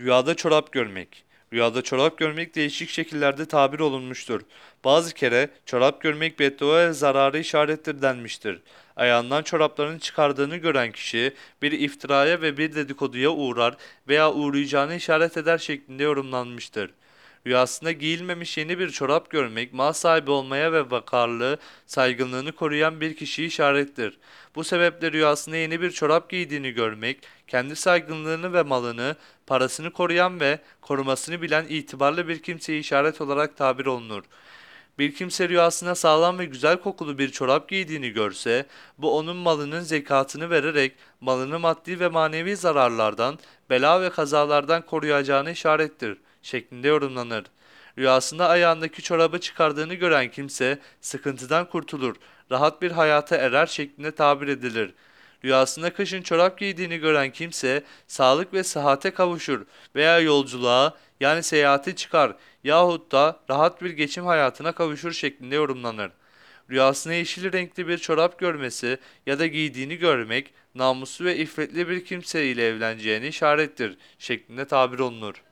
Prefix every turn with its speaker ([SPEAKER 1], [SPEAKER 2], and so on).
[SPEAKER 1] Rüyada çorap görmek. Rüyada çorap görmek değişik şekillerde tabir olunmuştur. Bazı kere çorap görmek beddua ve zararı işarettir denmiştir. Ayağından çoraplarını çıkardığını gören kişi bir iftiraya ve bir dedikoduya uğrar veya uğrayacağını işaret eder şeklinde yorumlanmıştır. Rüyasında giyilmemiş yeni bir çorap görmek, mal sahibi olmaya ve vakarlığı, saygınlığını koruyan bir kişiyi işarettir. Bu sebeple rüyasında yeni bir çorap giydiğini görmek, kendi saygınlığını ve malını, parasını koruyan ve korumasını bilen itibarlı bir kimseye işaret olarak tabir olunur. Bir kimse rüyasında sağlam ve güzel kokulu bir çorap giydiğini görse, bu onun malının zekatını vererek malını maddi ve manevi zararlardan, bela ve kazalardan koruyacağını işarettir şeklinde yorumlanır. Rüyasında ayağındaki çorabı çıkardığını gören kimse sıkıntıdan kurtulur, rahat bir hayata erer şeklinde tabir edilir. Rüyasında kışın çorap giydiğini gören kimse sağlık ve sıhhate kavuşur veya yolculuğa yani seyahate çıkar yahut da rahat bir geçim hayatına kavuşur şeklinde yorumlanır. Rüyasında yeşil renkli bir çorap görmesi ya da giydiğini görmek namuslu ve iffetli bir kimse ile evleneceğini işarettir şeklinde tabir olunur.